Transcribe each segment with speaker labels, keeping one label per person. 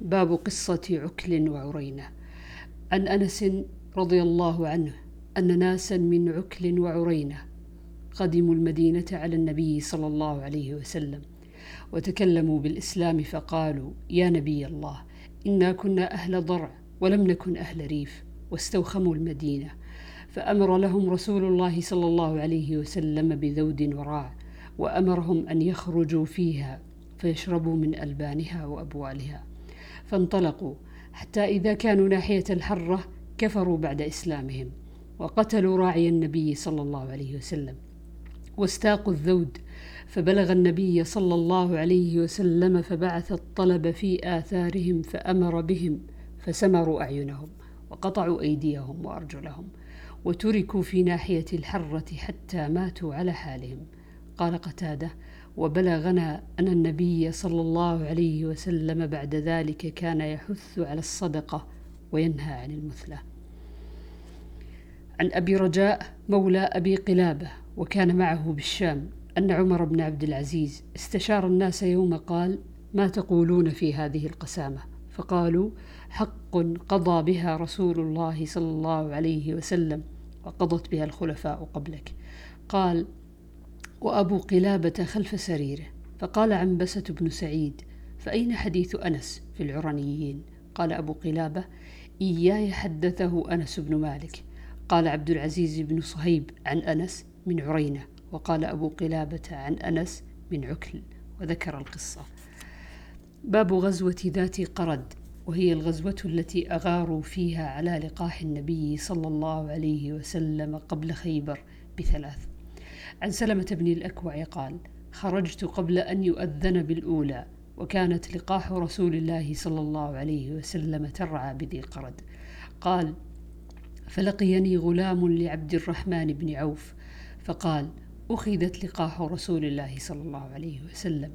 Speaker 1: باب قصة عكل وعرينة. عن أنس رضي الله عنه أن ناسا من عكل وعرينة قدموا المدينة على النبي صلى الله عليه وسلم وتكلموا بالإسلام فقالوا يا نبي الله إنا كنا أهل ضرع ولم نكن أهل ريف واستوخموا المدينة فأمر لهم رسول الله صلى الله عليه وسلم بذود وراع وأمرهم أن يخرجوا فيها فيشربوا من ألبانها وأبوالها. فانطلقوا حتى إذا كانوا ناحية الحرة كفروا بعد إسلامهم وقتلوا راعي النبي صلى الله عليه وسلم واستاقوا الذود فبلغ النبي صلى الله عليه وسلم فبعث الطلب في آثارهم فأمر بهم فسمروا أعينهم وقطعوا أيديهم وأرجلهم وتركوا في ناحية الحرة حتى ماتوا على حالهم. قال قتادة وبلغنا أن النبي صلى الله عليه وسلم بعد ذلك كان يحث على الصدقة وينهى عن المثلة. عن أبي رجاء مولى أبي قلابة وكان معه بالشام أن عمر بن عبد العزيز استشار الناس يوم قال ما تقولون في هذه القسامة؟ فقالوا حق قضى بها رسول الله صلى الله عليه وسلم وقضت بها الخلفاء قبلك. قال وأبو قلابة خلف سريره فقال عنبسة بن سعيد فأين حديث أنس في العرنيين قال أبو قلابة إياي حدثه أنس بن مالك. قال عبد العزيز بن صهيب عن أنس من عرينة وقال أبو قلابة عن أنس من عكل وذكر القصة. باب غزوة ذات قرد وهي الغزوة التي أغاروا فيها على لقاح النبي صلى الله عليه وسلم قبل خيبر بثلاث. عن سلمة بن الأكوع قال خرجت قبل أن يؤذن بالأولى وكانت لقاح رسول الله صلى الله عليه وسلم ترعى بذي قرد. قال فلقيني غلام لعبد الرحمن بن عوف فقال أخذت لقاح رسول الله صلى الله عليه وسلم.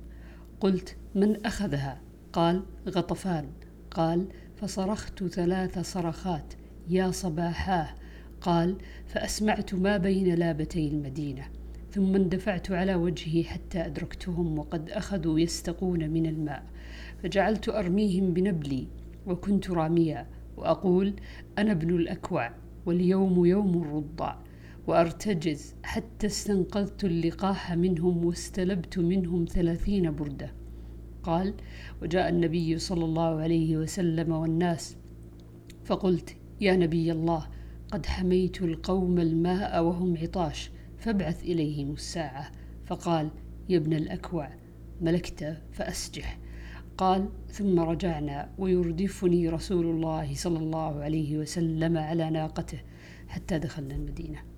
Speaker 1: قلت من أخذها؟ قال غطفان. قال فصرخت ثلاث صرخات يا صباحاه. قال فأسمعت ما بين لابتي المدينة. ثم اندفعت على وجهي حتى أدركتهم وقد أخذوا يستقون من الماء فجعلت أرميهم بنبلي وكنت راميا وأقول أنا ابن الأكوع واليوم يوم الرضع وأرتجز حتى استنقذت اللقاح منهم واستلبت منهم ثلاثين بردة. قال وجاء النبي صلى الله عليه وسلم والناس فقلت يا نبي الله قد حميت القوم الماء وهم عطاش فابعث إليهم الساعة. فقال يا ابن الأكوع ملكت فأسجح. قال ثم رجعنا ويردفني رسول الله صلى الله عليه وسلم على ناقته حتى دخلنا المدينة.